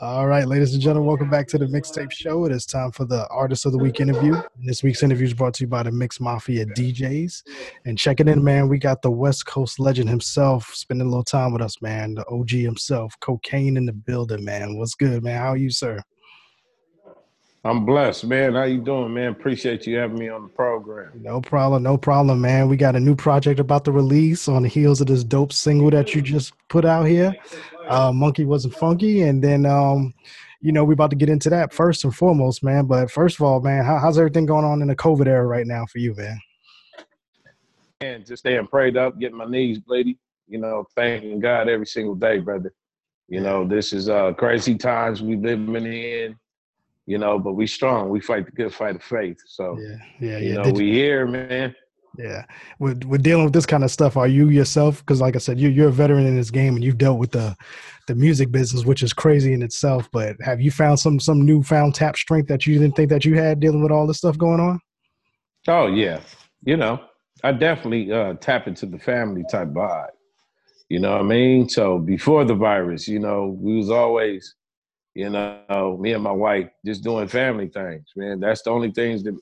All right, ladies and gentlemen, welcome back to the Mixtape Show. It is time for the Artist of the Week interview. And this week's interview is brought to you by the Mix Mafia DJs. And checking in, man, we got the West Coast legend himself spending a little time with us, man. The OG himself, Kokane in the building, man. What's good, man? How are you, sir? I'm blessed, man. How you doing, man? Appreciate you having me on the program. No problem, no problem, man. We got a new project about to release on the heels of this dope single that you just put out here. Uh, Monkey wasn't funky, and then um, you know we're about to get into that first and foremost, man. But first of all, man, how, how's everything going on in the COVID era right now for you, man? And just staying prayed up, getting my knees bleeding. You know, thanking God every single day, brother. You know, this is uh crazy times we living in you know, but we strong. We fight the good fight of faith. So yeah, yeah, yeah. you know, Did we you- here, man. Yeah, we're, we're dealing with this kind of stuff. Are you yourself? Because, like I said, you, you're a veteran in this game, and you've dealt with the the music business, which is crazy in itself. But have you found some some newfound tap strength that you didn't think that you had dealing with all this stuff going on? Oh yeah, you know, I definitely uh, tap into the family type vibe. You know what I mean? So before the virus, you know, we was always, you know, me and my wife just doing family things. Man, that's the only things that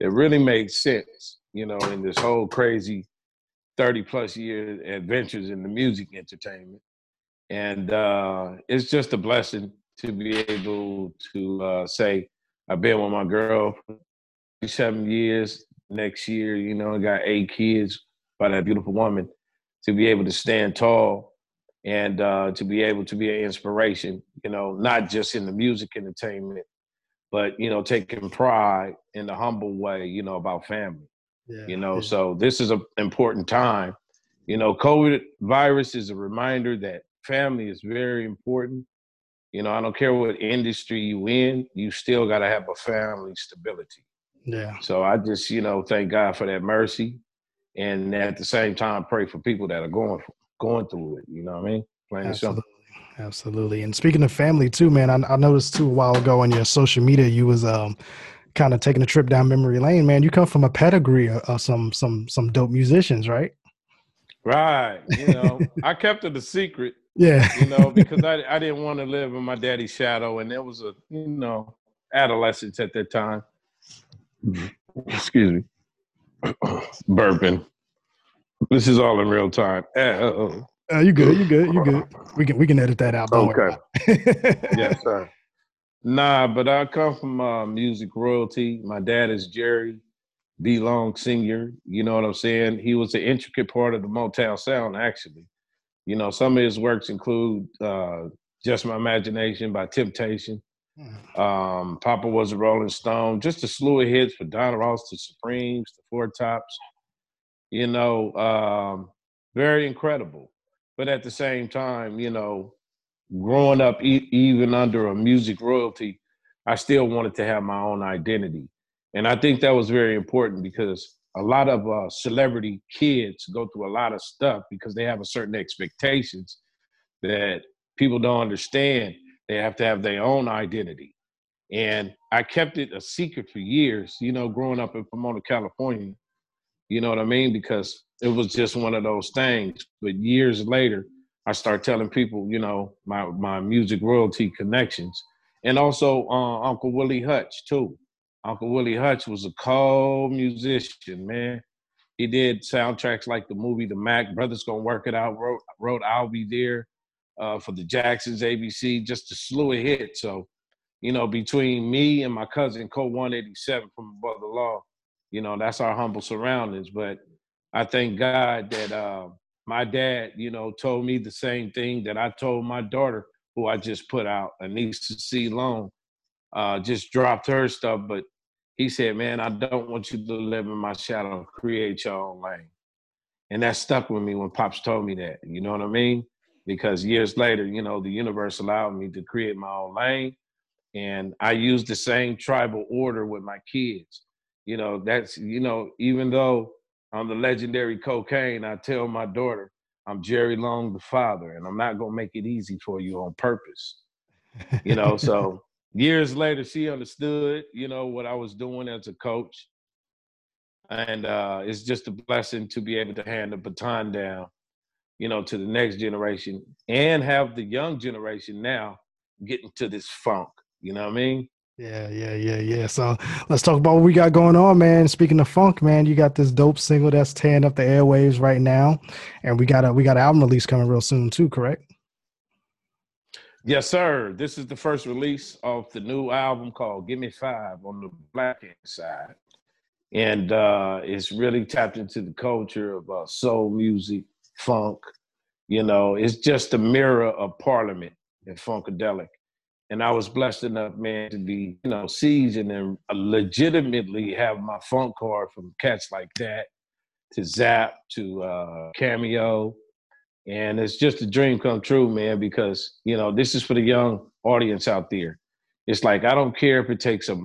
that really makes sense. You know, in this whole crazy thirty plus year adventures in the music entertainment, and uh, it's just a blessing to be able to uh, say I've been with my girl for seven years. Next year, you know, I got eight kids by that beautiful woman. To be able to stand tall and uh, to be able to be an inspiration, you know, not just in the music entertainment, but you know, taking pride in the humble way, you know, about family. Yeah, You know, yeah. so this is an important time. You know, COVID virus is a reminder that family is very important. You know, I don't care what industry you in, you still got to have a family stability. yeah, So I just, you know, thank God for that mercy, and at the same time, pray for people that are going going through it. You know what I mean? Plain absolutely, absolutely. And speaking of family too, man, I, I noticed too a while ago on your social media, you was um kind of taking a trip down memory lane, man. You come from a pedigree of, of some some some dope musicians, right? Right. You know, I kept it a secret. Yeah, You know, because I I didn't want to live in my daddy's shadow, and there was a you know adolescence at that time. Excuse me. Burping. This is all in real time. Uh-oh. Uh, you good? You good? You good? We can we can edit that out. Don't. Okay. yes, sir. Nah, but I come from uh, music royalty. My dad is Jerry B. Long Sr. You know what I'm saying? He was an intricate part of the Motown sound, actually. You know, some of his works include uh, Just My Imagination by Temptation. Um, Papa was a Rolling Stone, just a slew of hits for Diana Ross, the Supremes, the Four Tops. You know, um, very incredible. But at the same time, you know, growing up e- even under a music royalty, I still wanted to have my own identity. And I think that was very important because a lot of uh, celebrity kids go through a lot of stuff because they have a certain expectations that people don't understand. They have to have their own identity. And I kept it a secret for years, you know, growing up in Pomona, California. You know what I mean? Because it was just one of those things. But years later, I start telling people, you know, my my music royalty connections, and also uh, Uncle Willie Hutch too. Uncle Willie Hutch was a cold musician, man. He did soundtracks like the movie The Mack Brothers Gonna Work It Out. Wrote, wrote I'll Be There uh, for the Jacksons, ABC, just a slew of hits. So, you know, between me and my cousin Cold 187 from Above the Law, you know, that's our humble surroundings. But I thank God that uh, my dad, you know, told me the same thing that I told my daughter, who I just put out, Anissa C. Long, uh, just dropped her stuff. But he said, man, I don't want you to live in my shadow, create your own lane. And that stuck with me when Pops told me that. You know what I mean? Because years later, you know, the universe allowed me to create my own lane. And I used the same tribal order with my kids. You know, that's, you know, even though I'm the legendary Kokane. I tell my daughter, I'm Jerry Long, the father, and I'm not going to make it easy for you on purpose. You know, so years later, she understood, you know, what I was doing as a coach. And uh, it's just a blessing to be able to hand the baton down, you know, to the next generation and have the young generation now getting to this funk. You know what I mean? Yeah, yeah, yeah, yeah. So let's talk about what we got going on, man. Speaking of funk, man, you got this dope single that's tearing up the airwaves right now, and we got a we got an album release coming real soon too. Correct? Yes, sir. This is the first release of the new album called "Give Me Five on the Black side, and uh, it's really tapped into the culture of uh, soul music, funk. You know, it's just a mirror of Parliament and Funkadelic and I was blessed enough, man, to be, you know, seasoned and legitimately have my funk card from cats like that to Zapp to uh, Cameo. And it's just a dream come true, man, because, you know, this is for the young audience out there. It's like, I don't care if it takes a,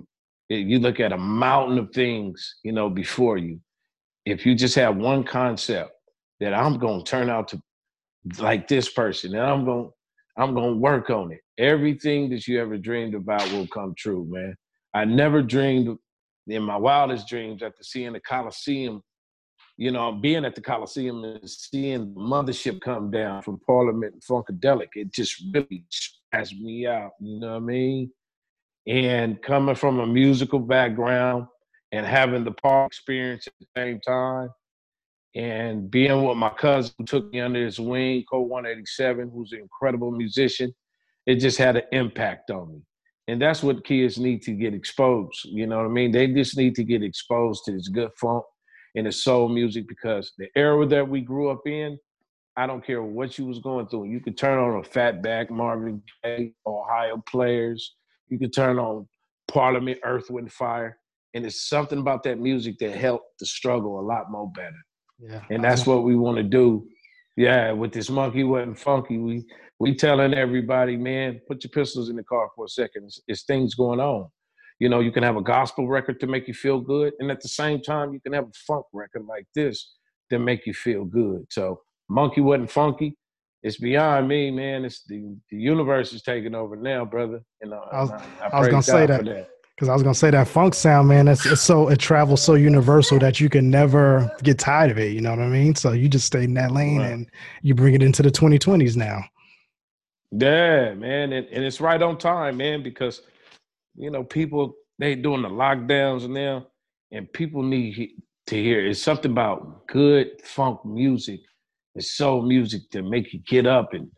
you look at a mountain of things, you know, before you. If you just have one concept that I'm going to turn out to like this person and I'm going to I'm gonna work on it. Everything that you ever dreamed about will come true, man. I never dreamed in my wildest dreams after seeing the Coliseum, you know, being at the Coliseum and seeing the mothership come down from Parliament and Funkadelic. It just really stressed me out, you know what I mean? And coming from a musical background and having the park experience at the same time, and being with my cousin who took me under his wing, Cold 187, who's an incredible musician, it just had an impact on me. And that's what kids need to get exposed. You know what I mean? They just need to get exposed to this good funk and the soul music because the era that we grew up in, I don't care what you was going through. You could turn on a Fatback Marvin Gaye, Ohio players. You could turn on Parliament, Earth, Wind, Fire. And it's something about that music that helped the struggle a lot more better. Yeah. And that's what we want to do. Yeah, with this monkey wasn't funky. We we telling everybody, man, put your pistols in the car for a second. It's, it's things going on. You know, you can have a gospel record to make you feel good, and at the same time, you can have a funk record like this to make you feel good. So, monkey wasn't funky. It's beyond me, man. It's the, the universe is taking over now, brother. You know, I was, I, I I was gonna God say that. that. Because I was gonna say that funk sound, man, it's, it's so it travels so universal that you can never get tired of it. You know what I mean? So you just stay in that lane right. and you bring it into the 2020s now. Yeah, man, and, and it's right on time, man, because you know people they doing the lockdowns now, and people need to hear it's something about good funk music and soul music to make you get up and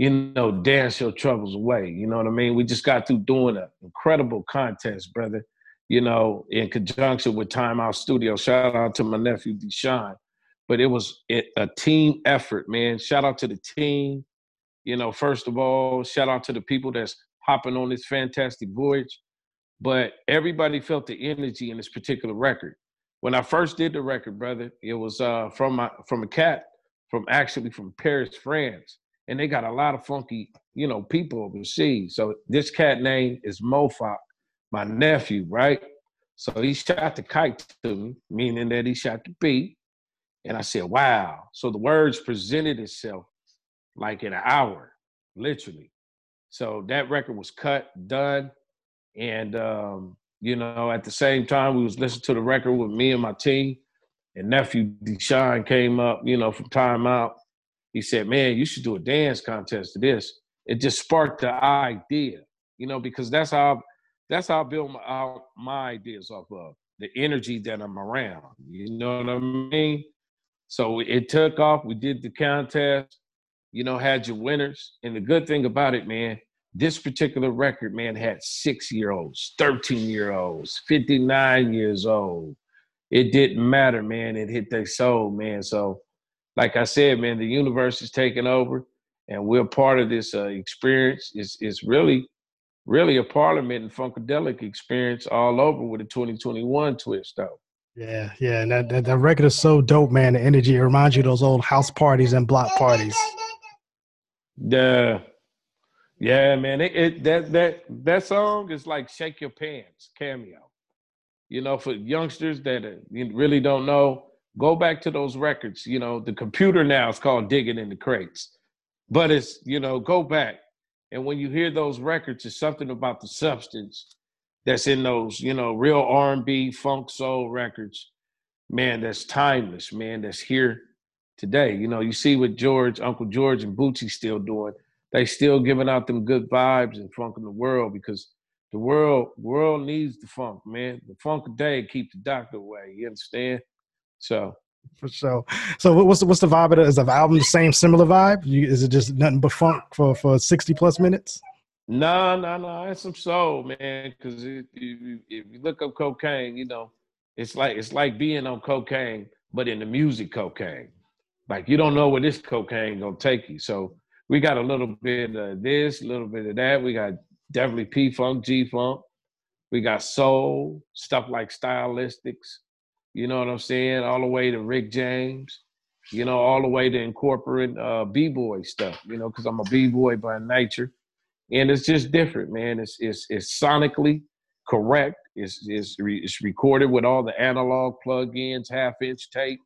you know, dance your troubles away. You know what I mean? We just got through doing an incredible contest, brother, you know, in conjunction with Time Out Studio. Shout out to my nephew, Deshaun. But it was a team effort, man. Shout out to the team. You know, first of all, shout out to the people that's hopping on this fantastic voyage. But everybody felt the energy in this particular record. When I first did the record, brother, it was uh, from my from a cat from actually from Paris, France and they got a lot of funky, you know, people overseas. So this cat name is Mofok, my nephew, right? So he shot the kite to me, meaning that he shot the beat. And I said, wow. So the words presented itself like in an hour, literally. So that record was cut, done. And um, you know, at the same time, we was listening to the record with me and my team. And nephew Deshaun came up, you know, from Time Out he said, "Man, you should do a dance contest to this." It just sparked the idea, you know, because that's how that's how I build my, uh, my ideas off of the energy that I'm around. You know what I mean? So it took off. We did the contest, you know, had your winners. And the good thing about it, man, this particular record, man, had six year olds, 13 year olds, 59 years old. It didn't matter, man. It hit their soul, man. So like I said, man, the universe is taking over, and we're part of this uh, experience. It's it's really, really a Parliament and Funkadelic experience all over with a 2021 twist, though. Yeah, yeah, and that, that, that record is so dope, man. The energy it reminds you of those old house parties and block parties. Yeah, yeah, man. It, it that that that song is like "Shake Your Pants" cameo. You know, for youngsters that uh, really don't know, Go back to those records. You know, the computer now is called digging in the crates. But it's, you know, go back. And when you hear those records, it's something about the substance that's in those, you know, real R&B, funk, soul records. Man, that's timeless, man, that's here today. You know, you see what George, Uncle George and Bootsy still doing. they still giving out them good vibes and funk in the world because the world world needs the funk, man. The funk day keep the doctor away. You understand? So for sure. So what's the, what's the vibe of the, is the album the same similar vibe? You, is it just nothing but funk for for sixty plus minutes? No, no, no. It's some soul, man. Because if, you look up Kokane, you know, it's like it's like being on cocaine, but in the music Kokane. Like you don't know where this Kokane gonna take you. So we got a little bit of this, a little bit of that. We got definitely P Funk, G Funk. We got soul, stuff like stylistics. You know what I'm saying? All the way to Rick James. You know, all the way to incorporate uh, b-boy stuff. You know, because I'm a b-boy by nature, and it's just different, man. It's it's it's sonically correct. It's it's, re- it's recorded with all the analog plug-ins, half-inch tape.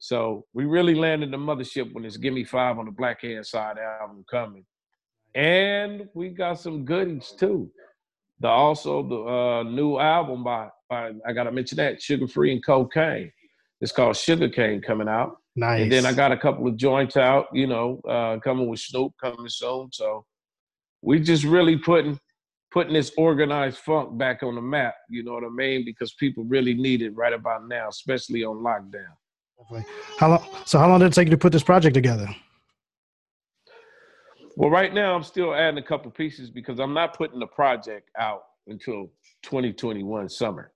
So we really landed the mothership when it's "Give Me Five on the Black Hand Side album coming. And we got some goodies too. The also the uh, new album by, by I gotta mention that Suga Free and Kokane. It's called Sugar Cane coming out. Nice. And then I got a couple of joints out, you know, uh, coming with Snoop coming soon. So we just really putting putting this organized funk back on the map. You know what I mean? Because people really need it right about now, especially on lockdown. How long? So how long did it take you to put this project together? Well, right now I'm still adding a couple pieces because I'm not putting the project out until 2021 summer.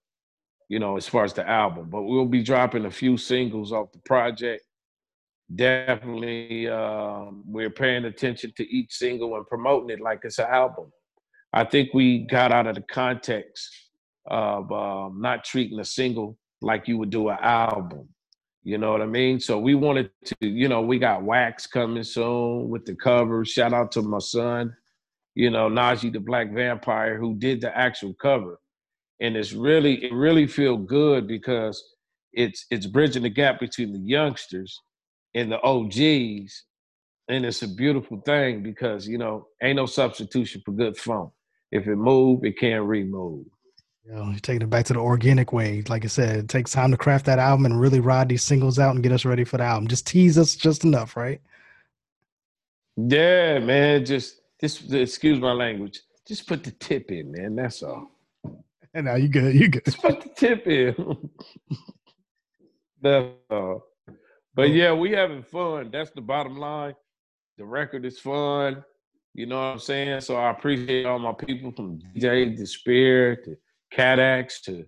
You know, as far as the album, but we'll be dropping a few singles off the project. Definitely, um, we're paying attention to each single and promoting it like it's an album. I think we got out of the context of um, not treating a single like you would do an album. You know what I mean? So we wanted to, you know, we got Wax coming soon with the cover. Shout out to my son, you know, Najee the Black Vampire, who did the actual cover. And it's really, it really feel good because it's it's bridging the gap between the youngsters and the OGs. And it's a beautiful thing because, you know, ain't no substitution for good funk. If it move, it can't remove. You know, you're taking it back to the organic way. Like I said, it takes time to craft that album and really ride these singles out and get us ready for the album. Just tease us just enough, right? Yeah, man. Just just excuse my language. Just put the tip in, man. That's all. And now you good. You good. Put the tip in. That's all. But yeah, we having fun. That's the bottom line. The record is fun. You know what I'm saying? So I appreciate all my people from DJ Despair to Cadax to,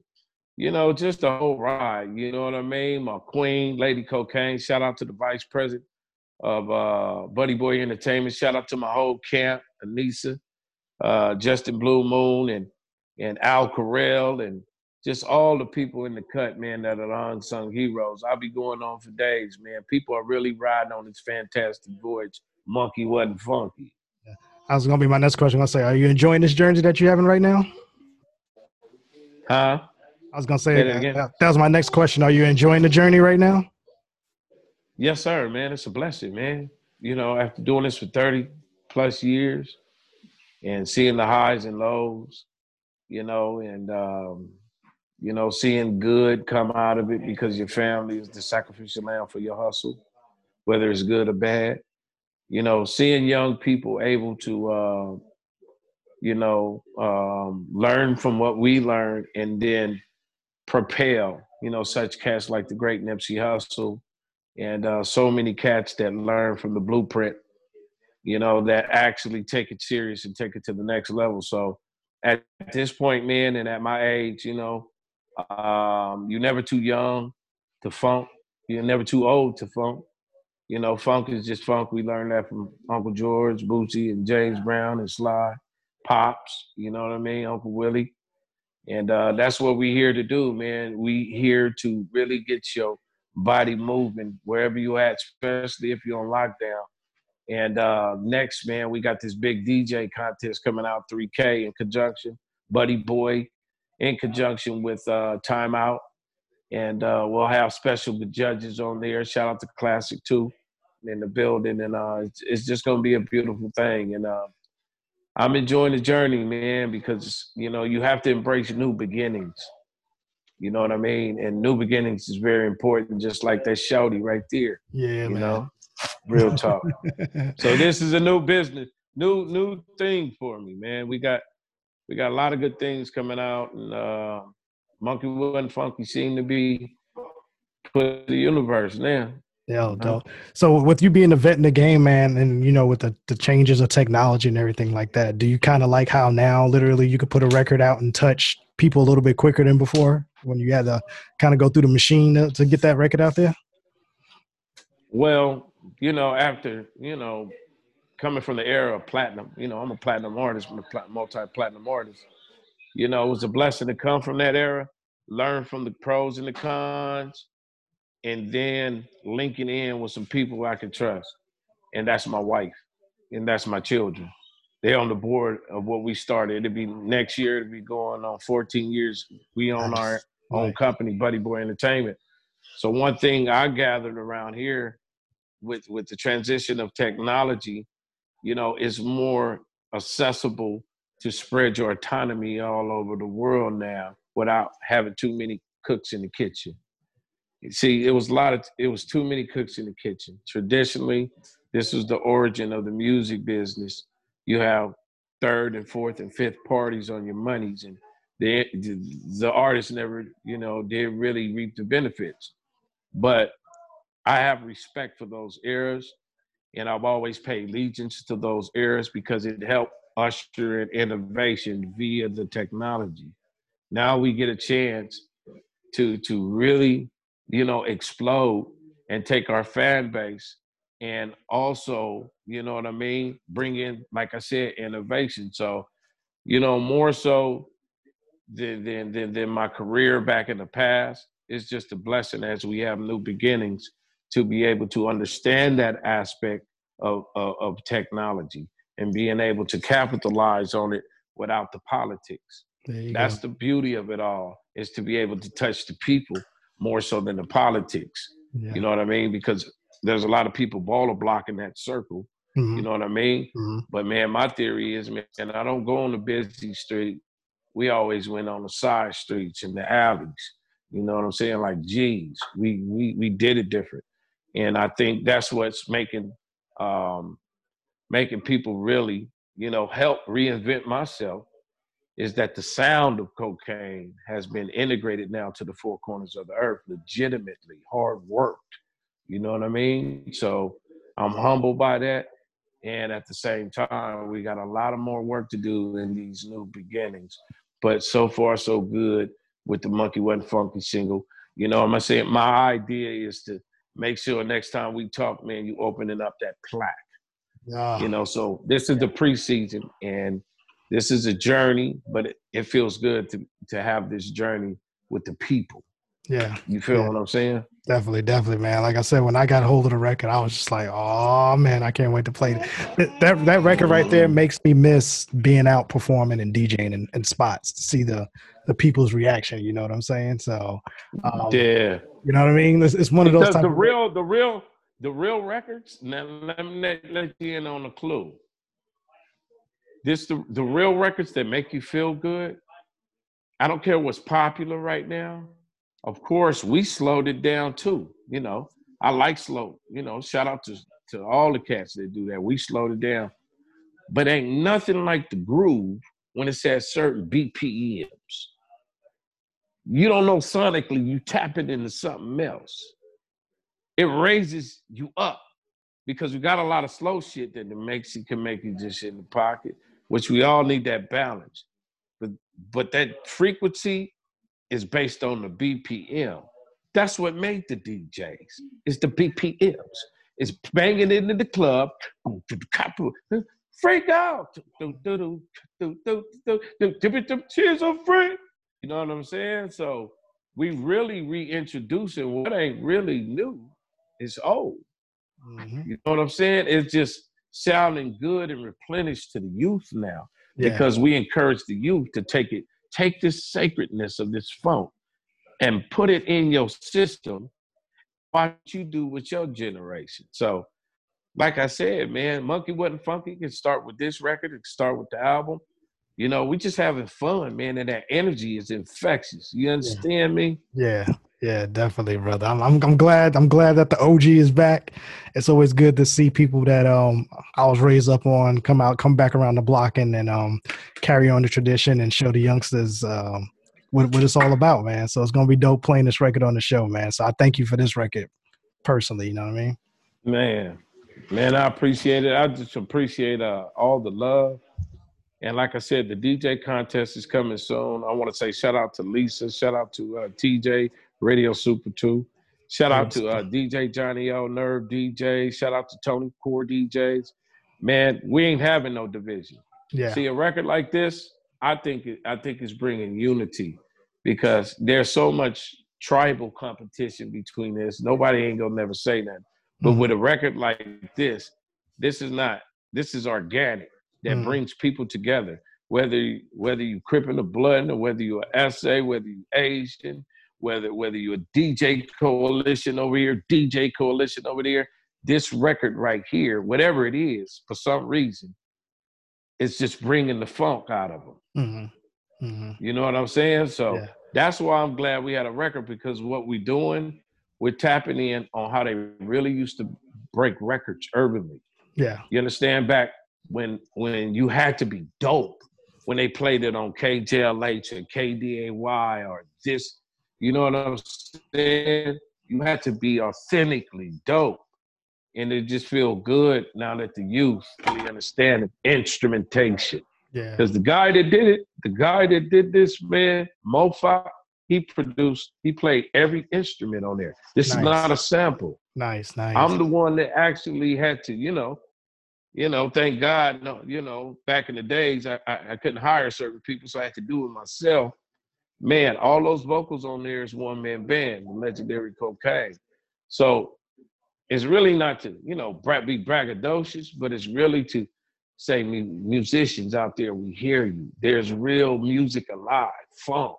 you know, just the whole ride. You know what I mean? My queen, Lady Kokane. Shout out to the vice president of uh, Buddy Boy Entertainment. Shout out to my whole camp, Anissa, uh, Justin Blue Moon, and and Al Carell, and just all the people in the cut, man, that are unsung heroes. I'll be going on for days, man. People are really riding on this fantastic voyage. Monkey wasn't funky. That was gonna be my next question. I'll say, are you enjoying this journey that you're having right now? Huh? I was gonna say that, that was my next question. Are you enjoying the journey right now? Yes, sir, man. It's a blessing, man. You know, after doing this for 30 plus years and seeing the highs and lows, you know, and um, you know, seeing good come out of it because your family is the sacrificial lamb for your hustle, whether it's good or bad. You know, seeing young people able to uh, you know, um, learn from what we learned and then propel, you know, such cats like the great Nipsey Hussle and uh, so many cats that learn from the blueprint, you know, that actually take it serious and take it to the next level. So at this point, man, and at my age, you know, um, you're never too young to funk. You're never too old to funk. You know, funk is just funk. We learned that from Uncle George, Bootsy, and James Brown and Sly pops, you know what I mean, Uncle Willie. And uh, that's what we're here to do, man. We here to really get your body moving wherever you at, especially if you're on lockdown. And uh, next, man, we got this big DJ contest coming out, 3K in conjunction, Buddy Boy, in conjunction with uh, Time Out. And uh, we'll have special judges on there. Shout out to Classic too in the building. And uh, it's, it's, just going to be a beautiful thing. And uh, I'm enjoying the journey, man, because you know you have to embrace new beginnings. You know what I mean? And new beginnings is very important, just like that shouty right there. Yeah, you man. know, real talk. so this is a new business. new new thing for me, man. We got we got a lot of good things coming out, and uh, Monkey wasn't funky seem to be put the universe now. Yeah, dope. So with you being a vet in the game, man, and you know, with the, the changes of technology and everything like that, do you kind of like how now literally you could put a record out and touch people a little bit quicker than before when you had to kind of go through the machine to, to get that record out there? Well, you know, after, you know, coming from the era of platinum, you know, I'm a platinum artist, I'm a multi-platinum artist. You know, it was a blessing to come from that era, learn from the pros and the cons, and then linking in with some people I can trust. And that's my wife, and that's my children. They're on the board of what we started. It'll be next year, it'll be going on 14 years. We own nice. our own company, Buddy Boy Entertainment. So one thing I gathered around here with with the transition of technology, you know, is more accessible to spread your autonomy all over the world now without having too many cooks in the kitchen. See, it was a lot of it was too many cooks in the kitchen. Traditionally, this was the origin of the music business. You have third and fourth and fifth parties on your monies, and the the artists never, you know, did really reap the benefits. But I have respect for those eras, and I've always paid allegiance to those eras because it helped usher in innovation via the technology. Now we get a chance to to really you know, explode and take our fan base and also, you know what I mean, bring in, like I said, innovation. So, you know, more so than than than, than my career back in the past, it's just a blessing as we have new beginnings to be able to understand that aspect of, of, of technology and being able to capitalize on it without the politics. That's go. the beauty of it all is to be able to touch the people more so than the politics. Yeah. You know what I mean? Because there's a lot of people baller blocking that circle. Mm-hmm. You know what I mean? Mm-hmm. But man, my theory is, man, I don't go on the busy street. We always went on the side streets and the alleys. You know what I'm saying? Like, geez, we we we did it different, and I think that's what's making um, making people really, you know, help reinvent myself is that the sound of Kokane has been integrated now to the four corners of the earth, legitimately hard worked. You know what I mean? So I'm humbled by that. And at the same time, we got a lot of more work to do in these new beginnings. But so far, so good with the Monkey Wasn't Funky single. You know, I'm saying my idea is to make sure next time we talk, man, you opening up that plaque. Yeah. You know, so this is the preseason and this is a journey, but it, it feels good to to have this journey with the people. Yeah. You feel yeah. what I'm saying? Definitely, definitely, man. Like I said, when I got hold of the record, I was just like, "Oh man, I can't wait to play that." That, that record right there makes me miss being out performing and DJing in, in spots to see the the people's reaction. You know what I'm saying? So, um, yeah, you know what I mean. It's, it's one of those. the real, the real, the real records. Now let me let, let you in on a clue this the, the real records that make you feel good. I don't care what's popular right now. Of course, we slowed it down too. You know, I like slow. You know, shout out to to all the cats that do that. We slowed it down, but ain't nothing like the groove when it's at certain BPMs. You don't know sonically, you tap it into something else. It raises you up because we got a lot of slow shit that makes you can make you just in the pocket which we all need that balance. But but that frequency is based on the BPM. That's what made the DJs. It's the BPMs. It's banging into the club. Freak out. Cheers on free. You know what I'm saying? So we really reintroducing what ain't really new. It's old. Mm-hmm. You know what I'm saying? It's just sounding good and replenished to the youth now yeah. because we encourage the youth to take it, take this sacredness of this funk and put it in your system. What you do with your generation. So, like I said, man, Monkey wasn't funky. It can start with this record. It can start with the album. You know, we just having fun, man, and that energy is infectious. You understand yeah. me? Yeah. Yeah, definitely, brother. I'm, I'm I'm glad I'm glad that the OG is back. It's always good to see people that um I was raised up on come out, come back around the block and then um carry on the tradition and show the youngsters um what, what it's all about, man. So it's gonna be dope playing this record on the show, man. So I thank you for this record personally, you know what I mean? Man, man, I appreciate it. I just appreciate uh, all the love. And like I said, the DJ contest is coming soon. I want to say shout out to Lisa, shout out to uh, TJ, Radio Super 2. Shout out to uh, DJ Johnny L, Nerve DJ. Shout out to Tony Core DJs. Man, we ain't having no division. Yeah. See a record like this, I think it, I think it's bringing unity because there's so much tribal competition between this. Nobody ain't gonna never say that. But Mhm. with a record like this, this is not. This is organic. That Mhm. brings people together. Whether whether you crippin' the blood, or whether you're SA, whether you're Asian, whether whether you're a DJ coalition over here, DJ coalition over there. This record right here, whatever it is, for some reason, it's just bringing the funk out of them. Mm-hmm. Mm-hmm. You know what I'm saying? So Yeah. that's why I'm glad we had a record because what we're doing, we're tapping in on how they really used to break records urbanly. Yeah. You understand? Back when when you had to be dope when they played it on KJLH or KDAY or this, you know what I'm saying? You had to be authentically dope. And it just feel good now that the youth really understand instrumentation. Yeah. Because the guy that did it, the guy that did this, man, Mofa, he produced, he played every instrument on there. This Nice. is not a sample. Nice. Nice. I'm the one that actually had to, you know, you know, thank God, no, you know, back in the days, I, I, I couldn't hire certain people, so I had to do it myself. Man, all those vocals on there is one man band, the legendary Kokane. So it's really not to, you know, be braggadocious, but it's really to say, mu- musicians out there, we hear you. There's real music alive, funk,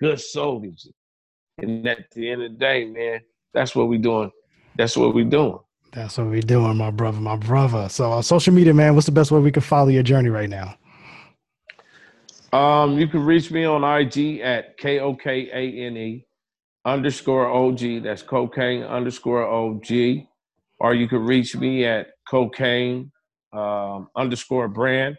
good soul music. And at the end of the day, man, that's what we're doing. That's what we're doing. That's what we doing, my brother, my brother. So on social media, man, what's the best way we can follow your journey right now? Um, you can reach me on IG at K O K A N E underscore OG. That's Kokane underscore OG. Or you can reach me at Kokane um, underscore brand.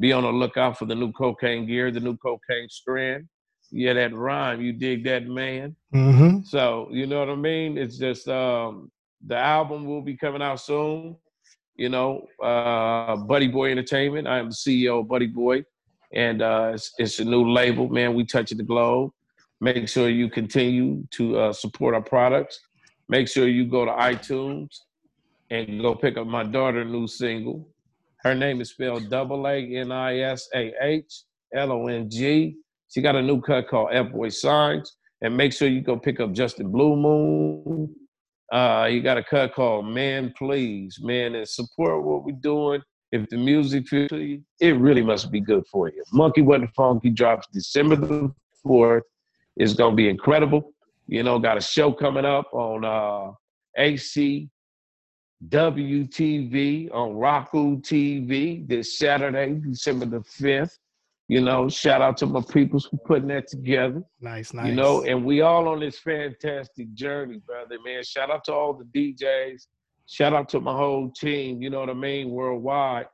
Be on the lookout for the new Kokane gear, the new Kokane strand. Yeah, that rhyme. You dig that, man? Mm-hmm. So you know what I mean? It's just um, the album will be coming out soon. You know, uh, Buddy Boy Entertainment. I am the CEO of Buddy Boy, and uh, it's, it's a new label, man. We touching the globe. Make sure you continue to uh, support our products. Make sure you go to iTunes and go pick up my daughter new single. Her name is spelled double A N I S A H L O N G. She got a new cut called F Boy Signs and make sure you go pick up Justin Blue Moon. Uh, you got a cut called Man Please, man, and support what we're doing. If the music feels to you, it really must be good for you. Monkey Wasn't Funky drops December the 4th. It's gonna be incredible. You know, got a show coming up on uh, AC WTV on Roku TV this Saturday, December the 5th. You know, shout out to my peoples for putting that together. Nice, nice. You know, and we all on this fantastic journey, brother, man. Shout out to all the DJs. Shout out to my whole team, you know what I mean, worldwide.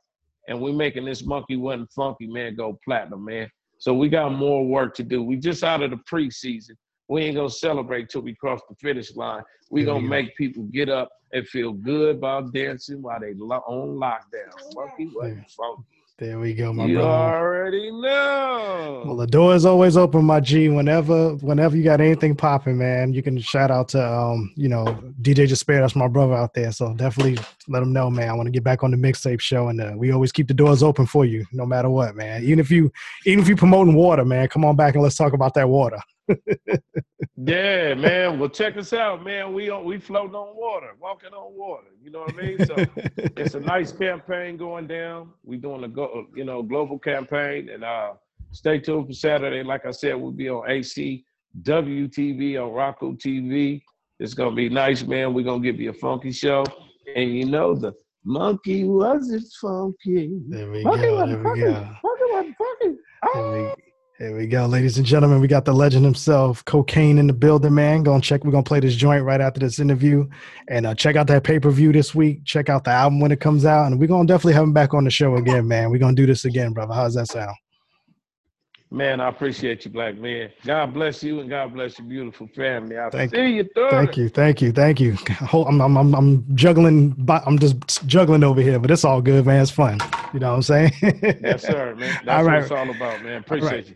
And we making this monkey wasn't funky, man, go platinum, man. So we got more work to do. We just out of the preseason. We ain't gonna celebrate till we cross the finish line. We gonna go. make people get up and feel good about dancing while they lo- on lockdown. Monkey wasn't funky. There we go, my You brother. already know. Well, the door is always open, my G. Whenever, whenever you got anything popping, man, you can shout out to, um, you know, DJ Despair. That's my brother out there. So definitely let him know, man. I want to get back on the mixtape show, and uh, we always keep the doors open for you, no matter what, man. Even if you, even if you promoting water, man, come on back and let's talk about that water. Yeah, man. Well, check us out, man. We on we floating on water, walking on water. You know what I mean? So it's a nice campaign going down. We doing a go, you know, global campaign, and uh, stay tuned for Saturday. Like I said, we'll be on AC, WTV, on Roku TV. It's gonna be nice, man. We're gonna give you a funky show, and you know the monkey wasn't funky. there we Monkey go. There we funky. go. Monkey wasn't funky. Oh. Here we go, ladies and gentlemen. We got the legend himself, Kokane in the building, man. Gonna check. We're gonna play this joint right after this interview, and uh, check out that pay per view this week. Check out the album when it comes out, and we're gonna definitely have him back on the show again, man. We're gonna do this again, brother. How's that sound? Man, I appreciate you, black man. God bless you, and God bless your beautiful family. I Thank see you. Thank you, thank you, thank you. I'm, I'm, I'm, I'm juggling. I'm just juggling over here, but it's all good, man. It's fun. You know what I'm saying? Yes, sir, man. That's All what it's all about, man. Appreciate you.